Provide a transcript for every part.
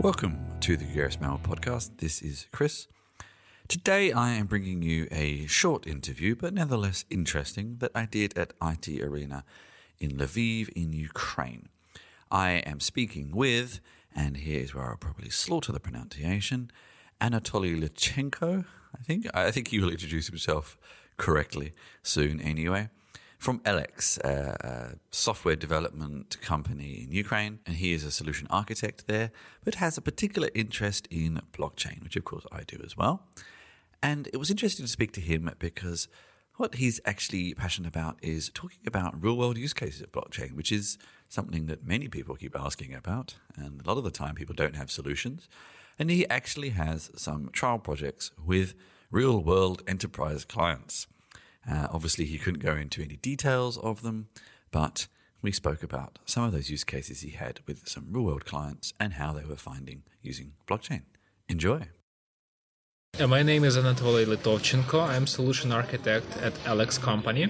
Welcome to the Gregarious Mammal podcast. This is Chris. Today I am bringing you a short interview, but nevertheless interesting, that I did at IT Arena in Lviv in Ukraine. I am speaking with, and here is where I'll probably slaughter the pronunciation, Anatoly Lichenko. I think I think he will introduce himself correctly soon. Anyway, from Eleks, a, software development company in Ukraine, and he is a solution architect there, but has a particular interest in blockchain, which of course I do as well. And it was interesting to speak to him because what he's actually passionate about is talking about real world use cases of blockchain, which is something that many people keep asking about. And a lot of the time, people don't have solutions. And he actually has some trial projects with real world enterprise clients. Uh, obviously, he couldn't go into any details of them, but we spoke about some of those use cases he had with some real world clients and how they were finding using blockchain. Enjoy. My name is Anatoliy Lytovchenko. I'm solution architect at Eleks Company.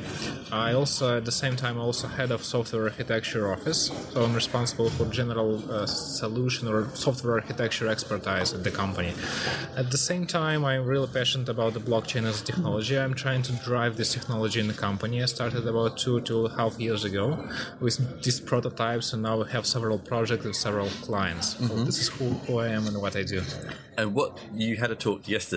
I also, at the same time, also head of software architecture office. So I'm responsible for general uh, solution or software architecture expertise at the company. At the same time, I'm really passionate about the blockchain as a technology. I'm trying to drive this technology in the company. I started about two, two and a half years ago with these prototypes, and now we have several projects with several clients. Mm-hmm. So this is who, who I am and what I do. And what you had a talk yesterday.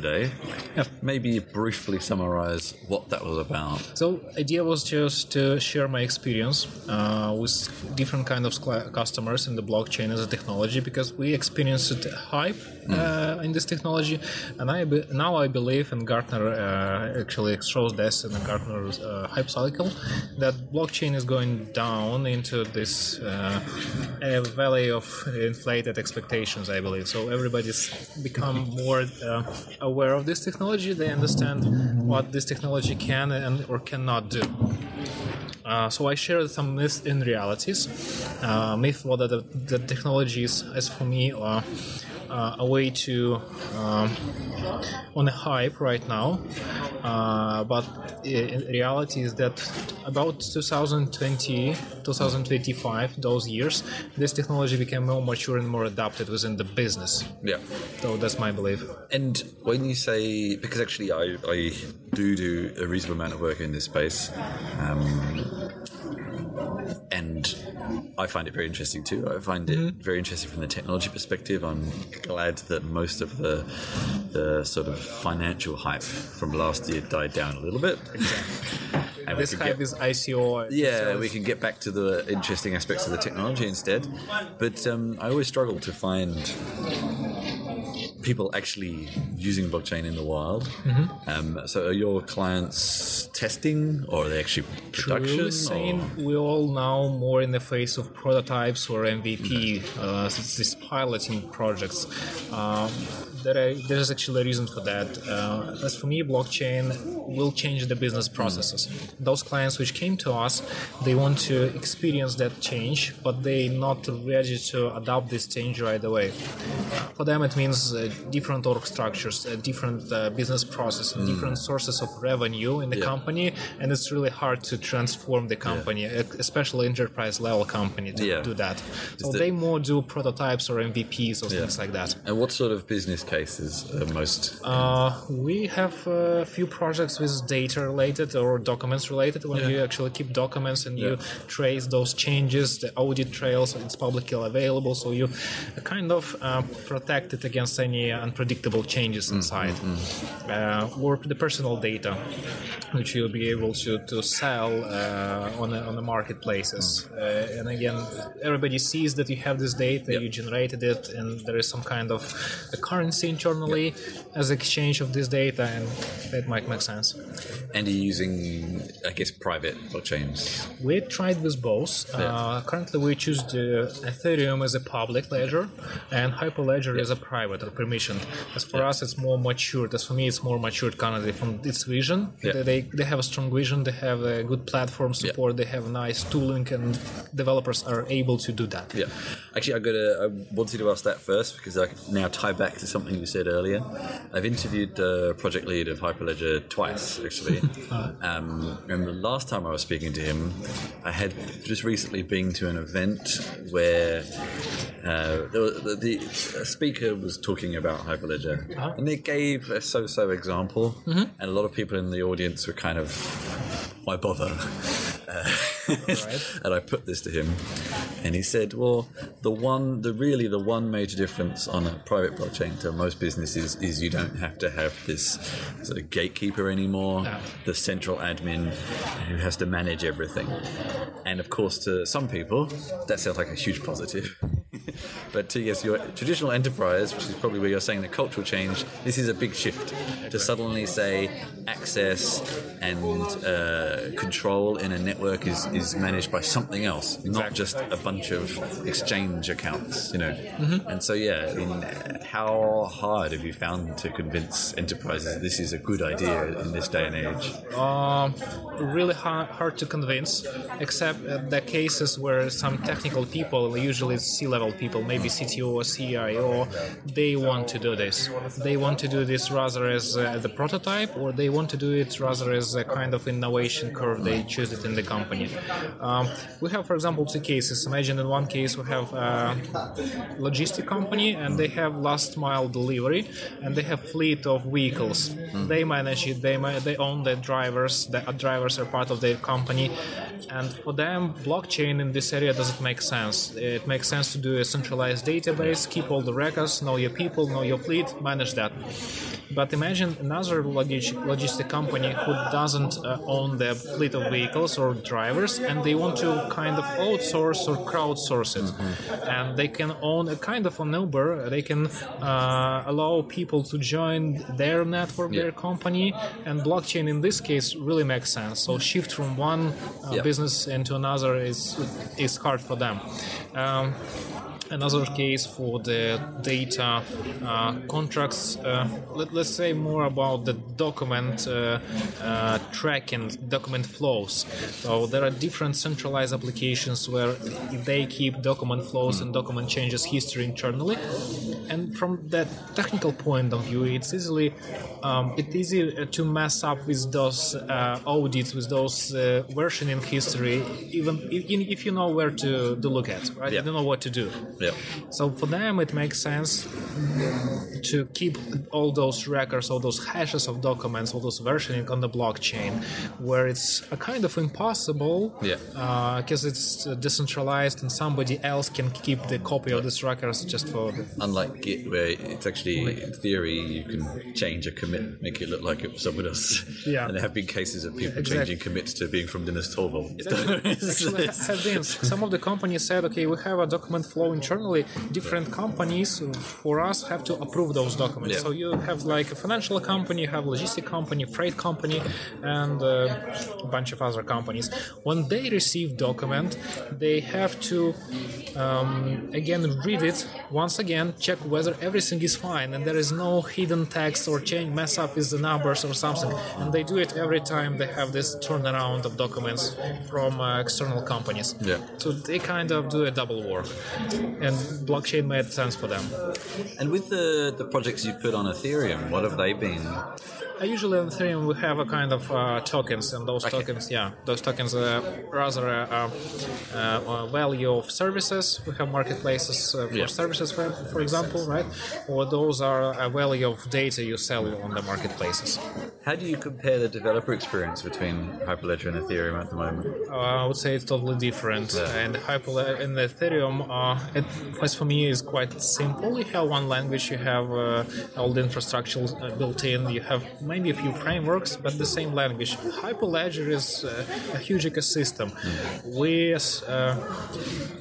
Yeah. Maybe briefly summarize what that was about. So, idea was just to share my experience uh, with different kind of customers in the blockchain as a technology because we experienced hype uh, in this technology, and I be, now I believe, and Gartner uh, actually shows this in the Gartner uh, hype cycle, that blockchain is going down into this uh, valley of inflated expectations. I believe so. Everybody's become more uh, aware of this technology, they understand what this technology can and or cannot do. Uh, so I shared some myths in realities. Uh, myth was that the, the technologies, as for me, are uh, a way to um, on a hype right now, uh, but in reality is that about 2020, 2025, those years, this technology became more mature and more adapted within the business. Yeah. So that's my belief. And when you say, because actually I, I do do a reasonable amount of work in this space, um, I find it very interesting too. I find it mm-hmm. very interesting from the technology perspective. I'm glad that most of the the sort of financial hype from last year died down a little bit. Exactly. And this hype get, is ICO. Yeah, we can get back to the interesting aspects of the technology instead. But um, I always struggle to find people actually using blockchain in the wild. Mm-hmm. Um, so, are your clients testing, or are they actually production? Saying, we're all now more in the phase of prototypes or MVP. Okay. Uh, these piloting projects. Um, there, there's actually a reason for that. Uh, as for me, blockchain will change the business processes. Mm. Those clients which came to us, they want to experience that change, but they're not ready to adopt this change right away. For them, it means uh, different org structures, uh, different uh, business process, mm. different sources of revenue in the yeah. company, and it's really hard to transform the company, yeah. especially enterprise level company, to yeah. do that. So the, they more do prototypes or MVPs or things like that. And what sort of business cases are most? Uh, we have a few projects with data related or documents related. When you actually keep documents and you trace those changes, the audit trails, it's publicly available, so you kind of uh, protect it against any unpredictable changes mm, inside. Mm-hmm. Uh, or the personal data, which you'll be able to, to sell uh, on, a, on the marketplaces. Mm. Uh, and again, everybody sees that you have this data, yep. you generated it, and there is some kind of a currency internally yep. as exchange of this data, and that might make sense. And are you using, I guess, private blockchains? We tried with both. Yeah. Uh, currently, we choose the Ethereum as a public ledger and Hyperledger yeah. as a private or permissioned. As for yeah. us, it's more matured. As for me, it's more matured currently from its vision. They, they have a strong vision. They have a good platform support. They have nice tooling, and developers are able to do that. Yeah. Actually, I got I wanted to ask that first because I can now tie back to something you said earlier. I've interviewed the project lead of Hyperledger twice, actually. um, and the last time I was speaking to him, I had just recently been to an event where Uh, the, the, the speaker was talking about Hyperledger, Uh-huh. and they gave a so-so example, Mm-hmm. and a lot of people in the audience were kind of, "Why bother?" Uh, and I put this to him, and he said, "Well, the one, the really, the one major difference on a private blockchain to most businesses is you don't have to have this sort of gatekeeper anymore, Yeah. the central admin who has to manage everything." And of course, to some people, that sounds like a huge positive. but to yes, your traditional enterprise, which is probably where you're saying the cultural change, this is a big shift to suddenly say access and uh, control in a network is, is managed by something else, not just a bunch of exchange accounts, you know. And so, yeah, I mean, how hard have you found to convince enterprises this is a good idea in this day and age? Um, really hard, hard to convince, except uh, the cases where some technical people, usually C-level people, maybe CTO or CIO, they want to do this. They want to do this rather as uh, the prototype, or they want to do it rather as a kind of innovation curve. They choose it in the company. Um, we have, for example, two cases. Imagine in one case we have a logistic company, and they have last mile delivery, and they have fleet of vehicles. They manage it. They ma- they own the drivers. The uh, drivers are part of their company, and for them, blockchain in this area doesn't make sense. It makes sense to do a centralized database, keep all the records, know your people, know your fleet, manage that. But imagine another logis- logistic company who doesn't uh, own the fleet of vehicles or drivers, and they want to kind of outsource or crowdsource it, and they can own a kind of an Uber. They can uh, allow people to join their network, their company, and blockchain in this case really makes sense. So shift from one uh, Yeah. business into another is is hard for them. Um, Another case for the data uh, contracts, uh, let, us say more about the document uh, uh, tracking, document flows. So there are different centralized applications where they keep document flows and document changes history internally. And from that technical point of view, it's easily um, it's easy to mess up with those uh, audits, with those uh, versioning history, even if, you know where to, to look at, right? Yeah. You don't know what to do. Yeah. So for them, it makes sense to keep all those records, all those hashes of documents, all those versioning on the blockchain, where it's a kind of impossible Yeah. because it's uh, decentralized and somebody else can keep the copy of these records just for the, Unlike Git, where it's actually, in theory, you can change a commit, make it look like it was someone else. Yeah. And there have been cases of people Exactly. changing commits to being from Dennis Torvald. Actually, have been. Some of the companies said, okay, we have a document flow internally. Different companies, for us, have to approve those documents. Yeah. So you have like a financial company, you have a logistic company, freight company, and uh, a bunch of other companies. When they receive document, they have to um, again read it once again, check whether everything is fine and there is no hidden text or change mess up with the numbers or something. And they do it every time they have this turnaround of documents from uh, external companies. Yeah. So they kind of do a double work, and blockchain made sense for them. And with the, the projects you've put on Ethereum, what have they been? Uh, usually on Ethereum we have a kind of uh, tokens, and those Okay. tokens, yeah, those tokens are rather a, uh, uh, value of services. We have marketplaces uh, for Yeah. services, for, for example, right? Or those are a value of data you sell on the marketplaces. How do you compare the developer experience between Hyperledger and Ethereum at the moment? Uh, I would say it's totally different. And Hyper in Ethereum, uh, it, first for me, is quite simple. You have one language, you have uh, all the infrastructure uh, built in, you have maybe a few frameworks, but the same language. Hyperledger is uh, a huge ecosystem. We uh,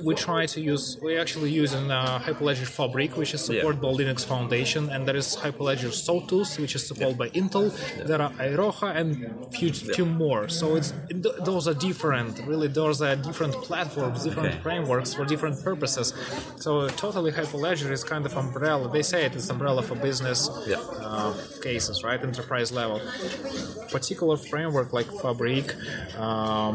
we try to use, we actually use in uh, Hyperledger Fabric, which is supported by Linux Foundation, and there is Hyperledger Sawtooth, which is supported by Intel. There are Iroha and few few more. So it's th- those are different. Really, those are different platforms, different Okay. frameworks for different purposes. So totally Hyperledger is kind of umbrella. They say it is umbrella for business uh, cases, right? Enterprise enterprise level. Particular framework like Fabric, um,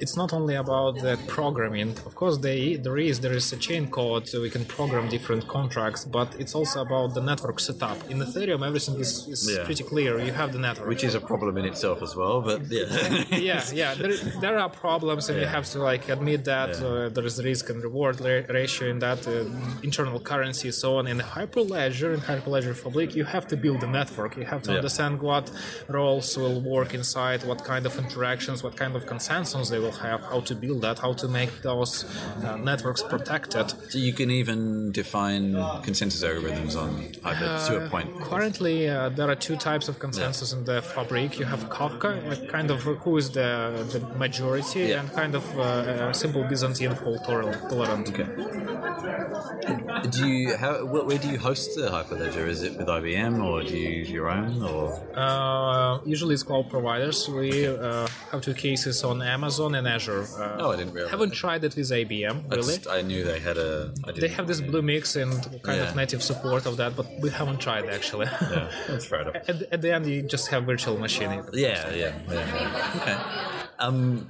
it's not only about the programming. Of course, they, there is there is a chain code, so we can program different contracts, but it's also about the network setup. In Ethereum, everything is, is Yeah. pretty clear. You have the network. Which is a problem in itself as well, but yeah. yeah, yeah. There, there are problems, and you have to like admit that uh, there is risk and reward ra- ratio in that uh, internal currency, so on. In Hyperledger, in Hyperledger Fabric, you have to build a network. You have to Yeah. understand what roles will work inside, what kind of interactions, what kind of consensus they will have, how to build that, how to make those uh, networks protected. so you can even define consensus algorithms on Hyper to a point. Currently, uh, there are two types of consensus in the Fabric. You have Kafka, kind of who is the, the majority, Yeah. and kind of uh, simple Byzantine fault toler- tolerant. Okay. Do you how where do you host the Hyperledger? Is it with IBM or do you use your own or? Uh, usually, it's cloud providers. We uh, have two cases on Amazon and Azure. Uh, Oh, I didn't realize. haven't tried it with IBM, I really. just- I knew they had a. I They have this Bluemix and kind Yeah. of native support of that, but we haven't tried actually. Yeah, that's fair enough. at, at the end, you just have virtual machine. Yeah, yeah, yeah. Okay. Um,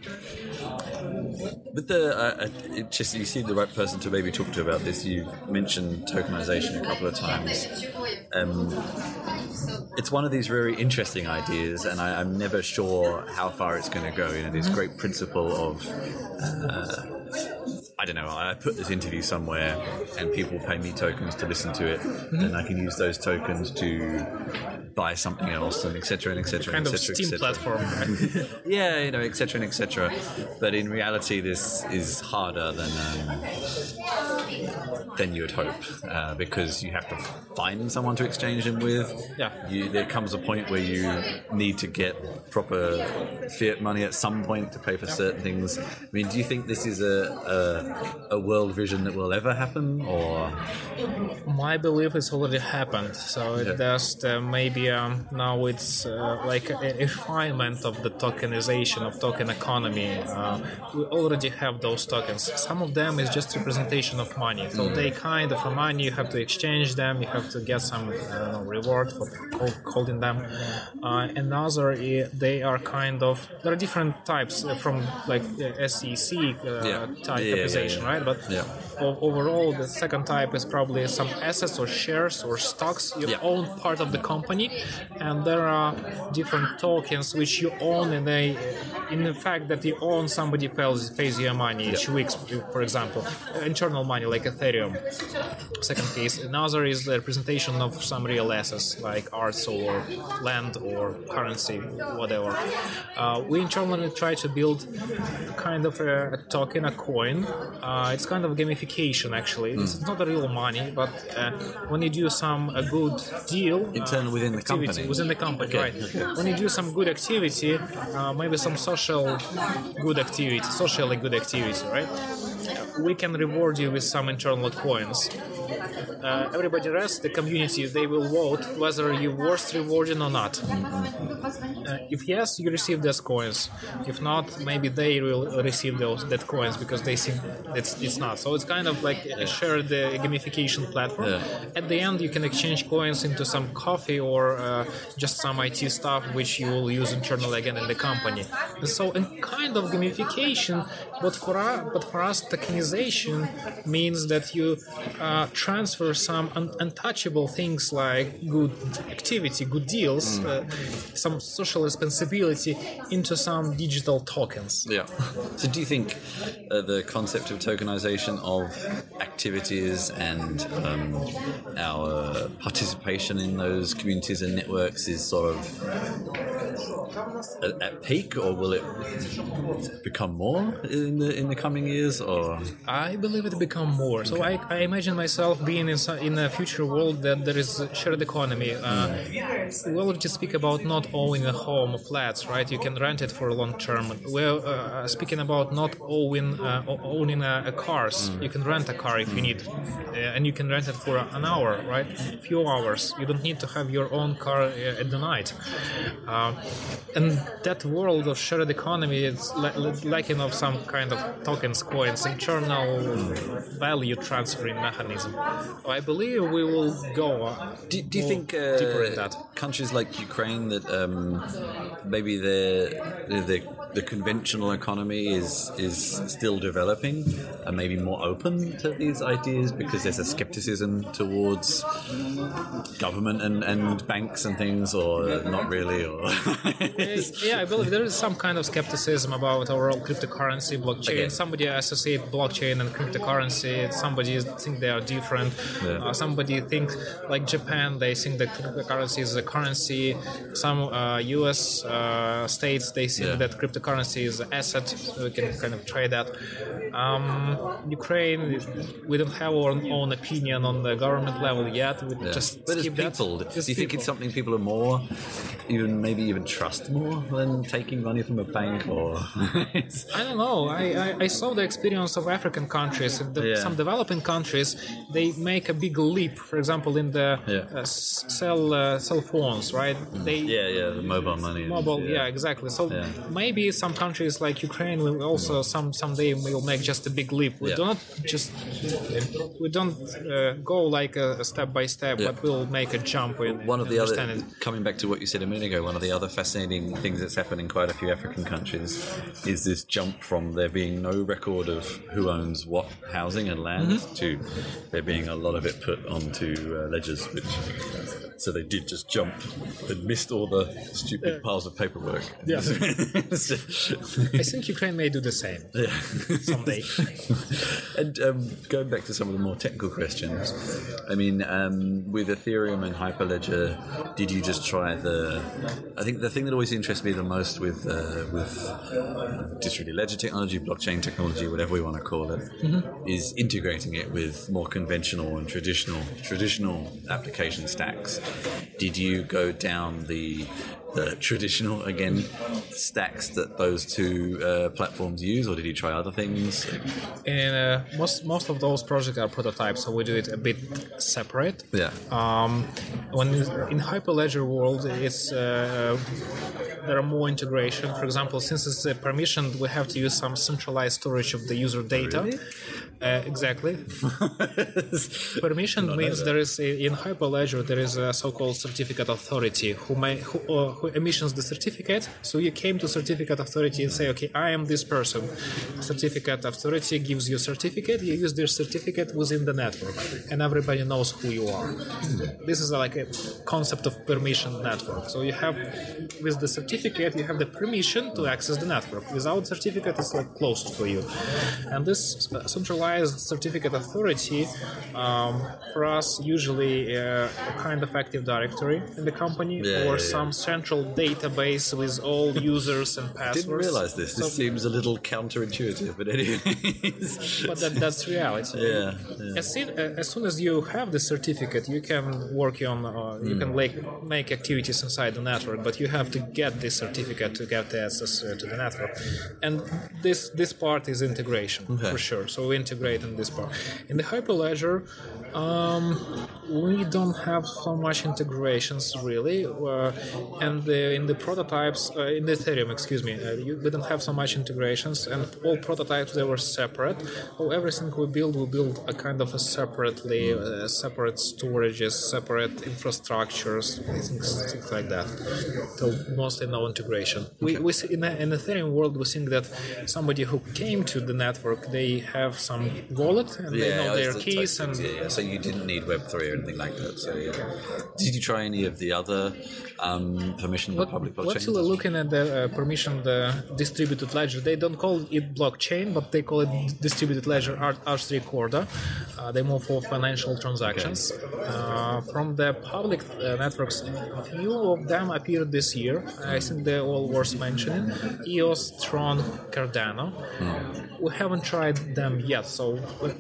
with the, uh, uh, it just you seem the right person to maybe talk to about this. You mentioned tokenization a couple of times. Um, it's one of these very interesting ideas, and I, I'm never sure how far it's going to go. You know, this great principle of. Uh, I don't know. I put this interview somewhere, and people pay me tokens to listen to it, and I can use those tokens to buy something else, and etc. and etc. Kind et of et Steam cetera. platform. right? Yeah, you know, etc. and etc. But in reality, this is harder than um, than you would hope uh, because you have to find someone to exchange them with. Yeah. you, there comes a point where you need to get proper fiat money at some point to pay for certain things. I mean, do you think this is a, a a world vision that will ever happen, or My belief is already happened. So it just uh, maybe um, now it's uh, like a, a refinement of the tokenization of token economy. Uh, we already have those tokens. Some of them is just representation of money. So they kind of money. You have to exchange them. You have to get some know, reward for holding them. Uh, another, they are kind of there are different types uh, from like uh, SEC uh, Yeah. type Yeah, yeah, yeah, right? But Yeah. overall, the second type is probably some assets or shares or stocks. You own part of the company, and there are different tokens which you own, and they, in the fact that you own, somebody pays pays you money each week, for example, internal money like Ethereum. Second case. Another is the representation of some real assets like arts or land or currency, whatever. Uh, we internally try to build kind of a, a token, a coin. Uh, it's kind of gamification actually. It's not a real money, but uh, when you do some a good deal, Internal uh, within the company? within the company, Okay, right? okay. When you do some good activity, uh, maybe some social good activity, socially good activity, right? We can reward you with some internal coins. Uh, everybody rest, the community, they will vote whether you worth rewarding or not. Uh, if yes, you receive those coins. If not, maybe they will receive those that coins because they think it's it's not. So it's kind of like a shared uh, gamification platform. Yeah. At the end, you can exchange coins into some coffee or uh, just some IT stuff which you will use internally again in the company. And so, in kind of gamification, but for us, but for us, tokenization means that you uh, transfer some un- untouchable things like good activity, good deals, uh, some social responsibility into some digital tokens. Yeah. So, do you think uh, the concept of tokenization of activities and um, our participation in those communities and networks is sort of at, at peak, or will it become more in the in the coming years? Or I believe it become more. So I, I imagine myself being in some, in a future world that there is a shared economy. Uh, we already speak about not owning a home, flats, right? You can rent it for a long term. We're uh, speaking about not owning uh, owning a, a cars. You can rent a car if you need, uh, and you can rent it for an hour, right? A few hours. You don't need to have your own car uh, at the night. Uh, and in that world of shared economy, it's la- lacking of some kind of tokens, coins, internal value transferring mechanism. I believe we will go. Do, do you think uh, deeper in that? countries like Ukraine that um, maybe the, the the conventional economy is is still developing and maybe more open to these ideas because there's a skepticism towards government and, and banks and things, or not really, or yeah, I believe there is some kind of skepticism about overall cryptocurrency, blockchain. Okay. Somebody associate blockchain and cryptocurrency. Somebody think they are different. Yeah. Uh, somebody think like Japan, they think that cryptocurrency is a currency. Some uh, U.S. Uh, states they think Yeah. that cryptocurrency is an asset, so we can kind of trade that. Um, Ukraine, we don't have our own opinion on the government level yet. We Yeah. just but as skip that. people, do you think it's something people are more, even maybe even trust more than taking money from a bank, or I don't know. I, I, I saw the experience of African countries. The, Yeah. Some developing countries, they make a big leap. For example, in the Yeah. uh, cell uh, cell phones, right? They yeah, yeah, the mobile money, mobile. Yeah. exactly. So Yeah. maybe some countries like Ukraine will also some someday will make just a big leap. We Yeah. do not just we don't uh, go like a, a step by step, Yeah. but we'll make a jump in One of the other, understanding. coming back to what you said a minute ago, one of the other fascinating things that's happened in quite a few African countries is this jump from there being no record of who owns what housing and land Mm-hmm. to there being a lot of it put onto uh, ledgers, which so they did just jump and missed all the stupid piles of paperwork. Yeah. I think Ukraine may do the same yeah. someday. And um, going back to some of the more technical questions, I mean, um, with Ethereum and Hyperledger, did you just try the? I think the thing that always interests me the most with uh, with distributed ledger technology, blockchain technology, whatever we want to call it, is integrating it with more conventional and traditional traditional application stacks. Did you go down the the traditional again stacks that those two uh, platforms use, or did you try other things? And uh, most most of those projects are prototypes, so we do it a bit separate. Yeah. Um, when in Hyperledger world, it's uh, there are more integration. For example, since it's permissioned, we have to use some centralized storage of the user data. Really? Uh, exactly. Permission means there is a, in Hyperledger there is a so-called certificate authority who may who, uh, who emissions the certificate. So you came to certificate authority and say, okay, I am this person. Certificate authority gives you certificate. You use their certificate within the network, and everybody knows who you are. This is like a concept of permission network. So you have with the certificate you have the permission to access the network. Without certificate, it's like closed for you. And this uh, centralized certificate authority um, for us usually uh, a kind of active directory in the company Yeah, or yeah, yeah. some central database with all users and passwords. Didn't realize this. This So- seems a little counterintuitive, but anyways. but that, that's reality. yeah, yeah. As soon, uh, as soon as you have the certificate, you can work on, uh, you Hmm. can like make activities inside the network, but you have to get this certificate to get the access uh, to the network. And this this part is integration Okay. for sure. So we integrate in this part. In the Hyperledger, um, we don't have so much integrations really, uh, and the, in the prototypes, uh, in the Ethereum, excuse me, uh, you, we don't have so much integrations, and all prototypes they were separate. Everything we build, we build a kind of a separately, uh, separate storages, separate infrastructures, things, things like that. So mostly no integration. We, we see in the in Ethereum world, we think that somebody who came to the network, they have some wallet and they know their keys and yeah, yeah. so you didn't need Web three or anything like that. So yeah. Did you try any of the other um, permission What, public what's blockchains? looking at the uh, permission, the distributed ledger? They don't call it blockchain, but they call it distributed ledger R- R3 Corda. Uh, they move for financial transactions. Uh, from the public uh, networks, a few of them appeared this year. I think they're all worth mentioning. EOS, Tron, Cardano. We haven't tried them yet. So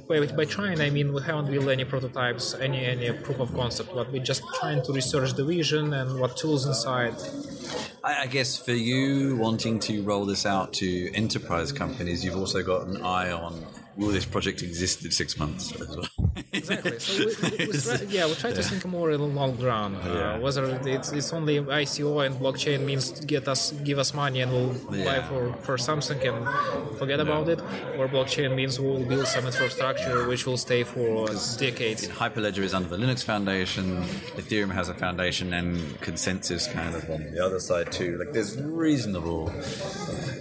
by, by trying, I mean we haven't built any prototypes, any any proof of concept, but we're just trying to research the vision and what tools inside. I, I guess for you wanting to roll this out to enterprise companies, you've also got an eye on will this project exist in six months as well? Exactly. So we, we, we try, yeah, we try to think more in the long run. Uh, whether it's, it's only ICO and blockchain means to get us give us money and we'll buy for, for something and forget about it, or blockchain means we'll build some infrastructure which will stay for decades. Hyperledger is under the Linux Foundation. Ethereum has a foundation, and ConsenSys kind of on the other side too. Like, there's reasonable.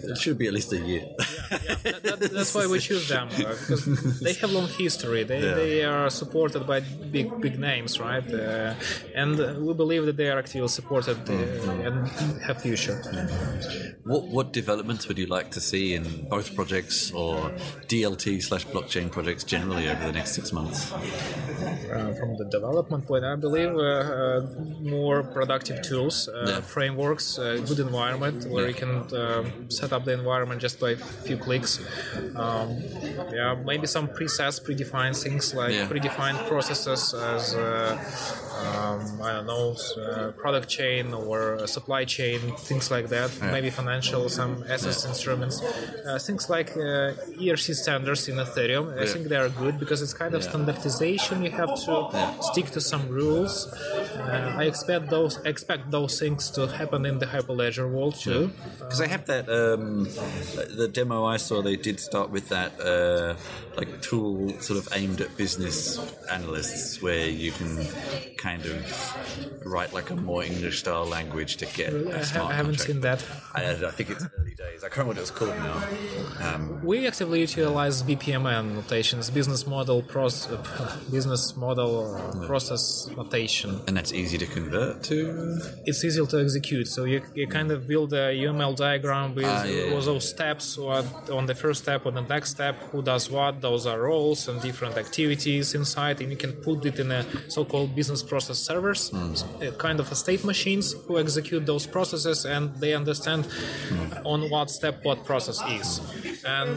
It should be at least a year. That- that- that's why we choose them uh, because they have long history. They, they are supported by big big names, right? Uh, and we believe that they are actually supported uh, and have future. What what developments would you like to see in both projects or DLT slash blockchain projects generally over the next six months? Uh, from the development point, I believe uh, uh, more productive tools, uh, Yeah. frameworks, uh, good environment where you can uh, set up the environment just by a few clicks. Um, yeah, maybe some presets, predefined things like Yeah. predefined processes as uh, um, I don't know, uh, product chain or uh, supply chain, things like that. Maybe financial, some assets instruments, uh, things like uh, ERC standards in Ethereum. I think they are good because it's kind of Yeah. standardization. You have to stick to some rules. Uh, I expect those expect those things to happen in the Hyperledger world too. Because I have that um, the demo I saw. They did start with that uh, like tool sort of aimed at business analysts, where you can kind of write like a more English style language to get I, a ha- smart I haven't contract. seen that. I, I think it's early days. I can't remember what it was called now. Um, We actively utilize BPMN notations, business model uh, business model uh, process notation. and that's easy to convert to. It's easy to execute. So you, you kind of build a UML diagram with Ah, yeah. all those steps. What on the first step, on the next step, who does what. Those are roles and different activities inside, and you can put it in a so-called business process servers, uh, kind of a state machines who execute those processes, and they understand Hmm. on what step what process is. And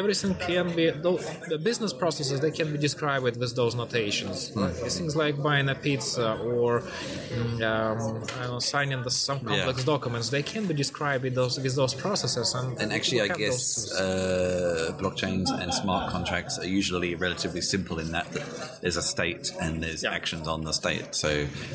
everything can be the business processes they can be described with those notations. Like, things like buying a pizza or mm, um, I don't know, signing the, some complex documents. They can be described with those with those processes. And, And actually, I we have those guess uh, blockchains and smart contracts are usually relatively simple in that, that there's a state and there's Yeah. actions on the state. So,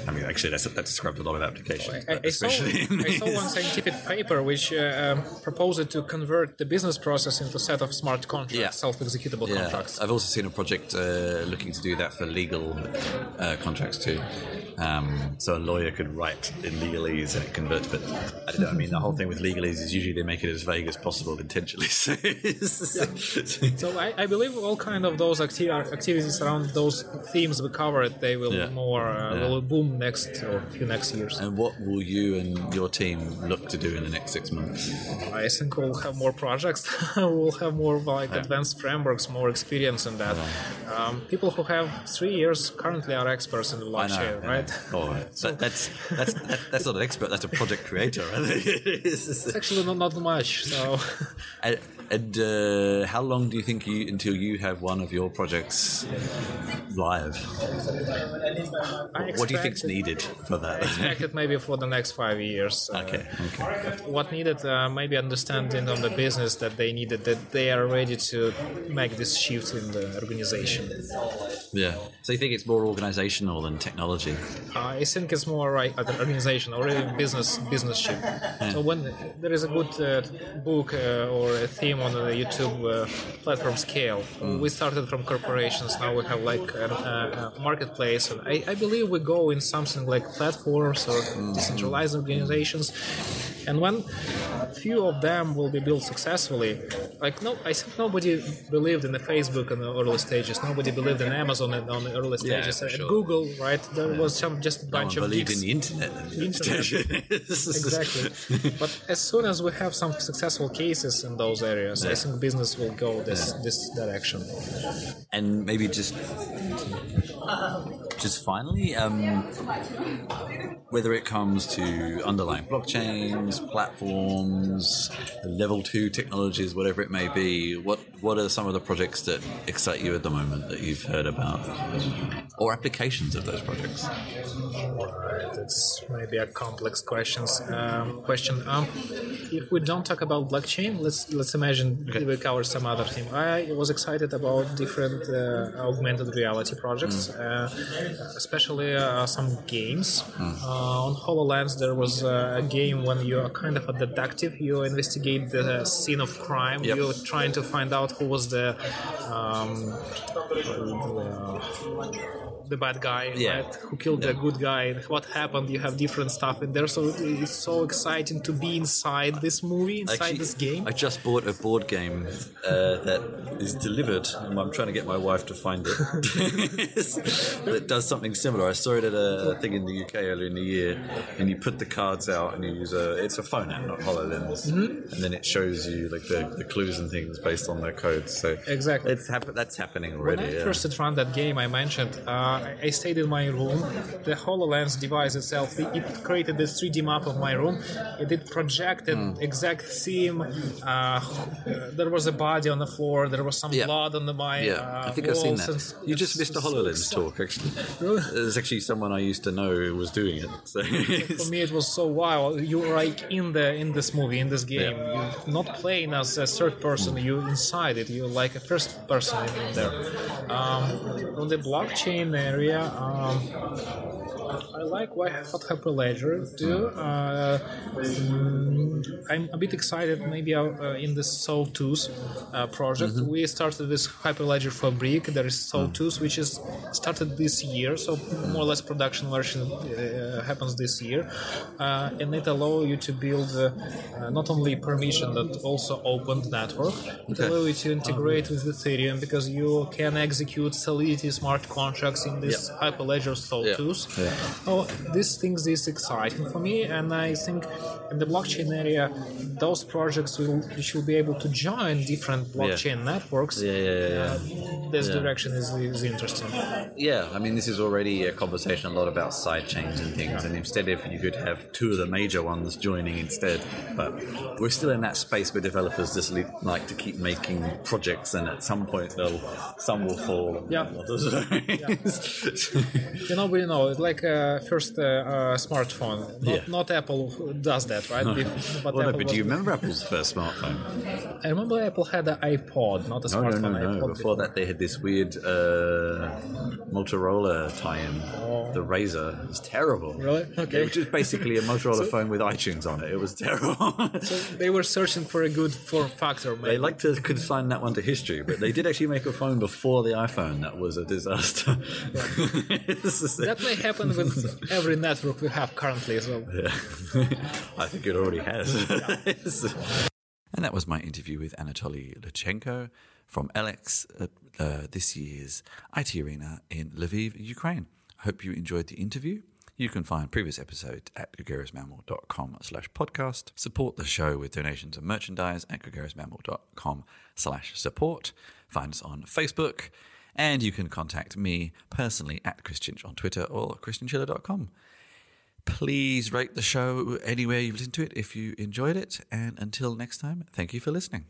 I mean, actually, that's, that describes a lot of applications, I, I saw, especially I saw one scientific paper which uh, um, proposed to convert the business process into a set of smart contracts, Yeah. self-executable Yeah, contracts. I've also seen a project uh, looking to do that for legal uh, contracts too. Um, so a lawyer could write in legalese and it converts, but I don't know. I mean, the whole thing with legalese is usually they make it as vague as possible intentionally. So, So I, I believe all kind of those acti- activities around those themes we covered, they will Yeah. More uh, Yeah. will boom next or few next years. and what will you and your team look to do in the next six months? I think we'll have more projects. we'll have more like Yeah. advanced frameworks, more experience in that. Um, people who have three years currently are experts in the blockchain, know. right? Oh, that, that's that's that, that's not an expert. That's a project creator. Think. It's actually not, not much. So and and uh, how long do you think you until you have one of your projects live? What do you think's needed for that? I expect it maybe for the next five years. Uh, okay, okay. What needed, uh, maybe understanding of the business that they needed, that they are ready to make this shift in the organization. Yeah. So you think it's more organizational than technology? Uh, I think it's more right at an organization or even business business ship. So when there is a good uh, book uh, or a theme on the YouTube uh, platform scale, we started from corporations. Now we have like a, a, a marketplace, and I, I believe we go in something like platforms or mm-hmm. decentralized organizations. And when few of them will be built successfully, like no, I think nobody believed in the Facebook in the early stages. Nobody believed in Amazon in, on the early stages. At sure. Google, right? There was some just No bunch one of believed geeks. in the internet. Internet. exactly. but as soon as we have some successful cases in those areas, I think business will go this this direction. and maybe just just finally um, whether it comes to underlying blockchains platforms, level two technologies, whatever it may be. What what are some of the projects that excite you at the moment that you've heard about, or applications of those projects? Right, it's maybe a complex questions um, question. Um, if we don't talk about blockchain, let's let's imagine okay. we cover some other thing. I was excited about different uh, augmented reality projects, mm. uh, especially uh, some games. Mm. on HoloLens, there was a game when you are kind of a detective. You investigate the scene of crime. Yep. You're trying to find out who was the um, the bad guy, yeah. right? Who killed yeah. the good guy? What happened? You have different stuff in there, so it's so exciting to be inside this movie, inside Actually, this game. I just bought a board game uh, that is delivered, I'm trying to get my wife to find it. that does something similar. I saw it at a thing in the UK earlier in the year, and you put the cards out, and you use a it's a phone app, not HoloLens, mm-hmm. and then it shows you like the, the clues and things based on their codes. So exactly, it's hap- that's happening already. When I yeah. first ran that game, I mentioned. Uh, I stayed in my room. The HoloLens device itself, it created this 3D map of my room. It did projected mm. exact theme. Uh, there was a body on the floor. There was some yeah. blood on the my. Yeah, uh, I think I've seen that. You just missed a HoloLens talk, actually. There's actually someone I used to know who was doing it. So. For me, it was so wow. You're like in the in this movie, in this game. Yeah. You're not playing as a third person. Mm. You're inside it. You're like a first person in there. Um, on the blockchain area. Um, I like what Hyperledger do. Uh, mm, I'm a bit excited maybe uh, in the Sawtooth uh, project. Mm-hmm. We started this Hyperledger Fabric. There is Soul mm. Tools, which is started this year, so more or less production version uh, happens this year, uh, and it allows you to build uh, not only permission but also open network. It okay. allows you to integrate with Ethereum because you can execute Solidity smart contracts in this yep. Hyperledger Soul yeah. Tools. Yeah. Oh, these things is exciting for me, and I think in the blockchain area, those projects will should be able to join different blockchain networks. Yeah, yeah, yeah. Uh, This direction is, is interesting. Yeah, I mean, this is already a conversation a lot about side chains and things, and instead, if you could have two of the major ones joining instead, but we're still in that space where developers just like to keep making projects, and at some point, they'll some will fall. Yeah. yeah. you know, we know it's like uh, first uh, uh, smartphone. Not, yeah. not Apple does that, right? but well, no, but do you remember Apple's first smartphone? I remember Apple had an iPod, not a no, smartphone. No, no, no. Before, before, that, they had this weird uh, Motorola tie-in. Oh. The Razr. It was terrible. Really? Okay. Which was basically a Motorola so, phone with iTunes on it. It was terrible. so they were searching for a good form factor. Maybe. They like to consign that one to history, but they did actually make a phone before the iPhone that was a disaster. that may happen with every network we have currently as well. Yeah. I think it already has. and that was my interview with Anatoly Luchenko from Eleks at uh, this year's IT Arena in Lviv, Ukraine. I hope you enjoyed the interview. You can find previous episodes at gregariousmammal.com slash podcast. Support the show with donations and merchandise at gregariousmammal.com slash support. Find us on Facebook and you can contact me personally at Chrischinch on Twitter or chrischinchilla.com. Please rate the show anywhere you've listened to it if you enjoyed it. And until next time, thank you for listening.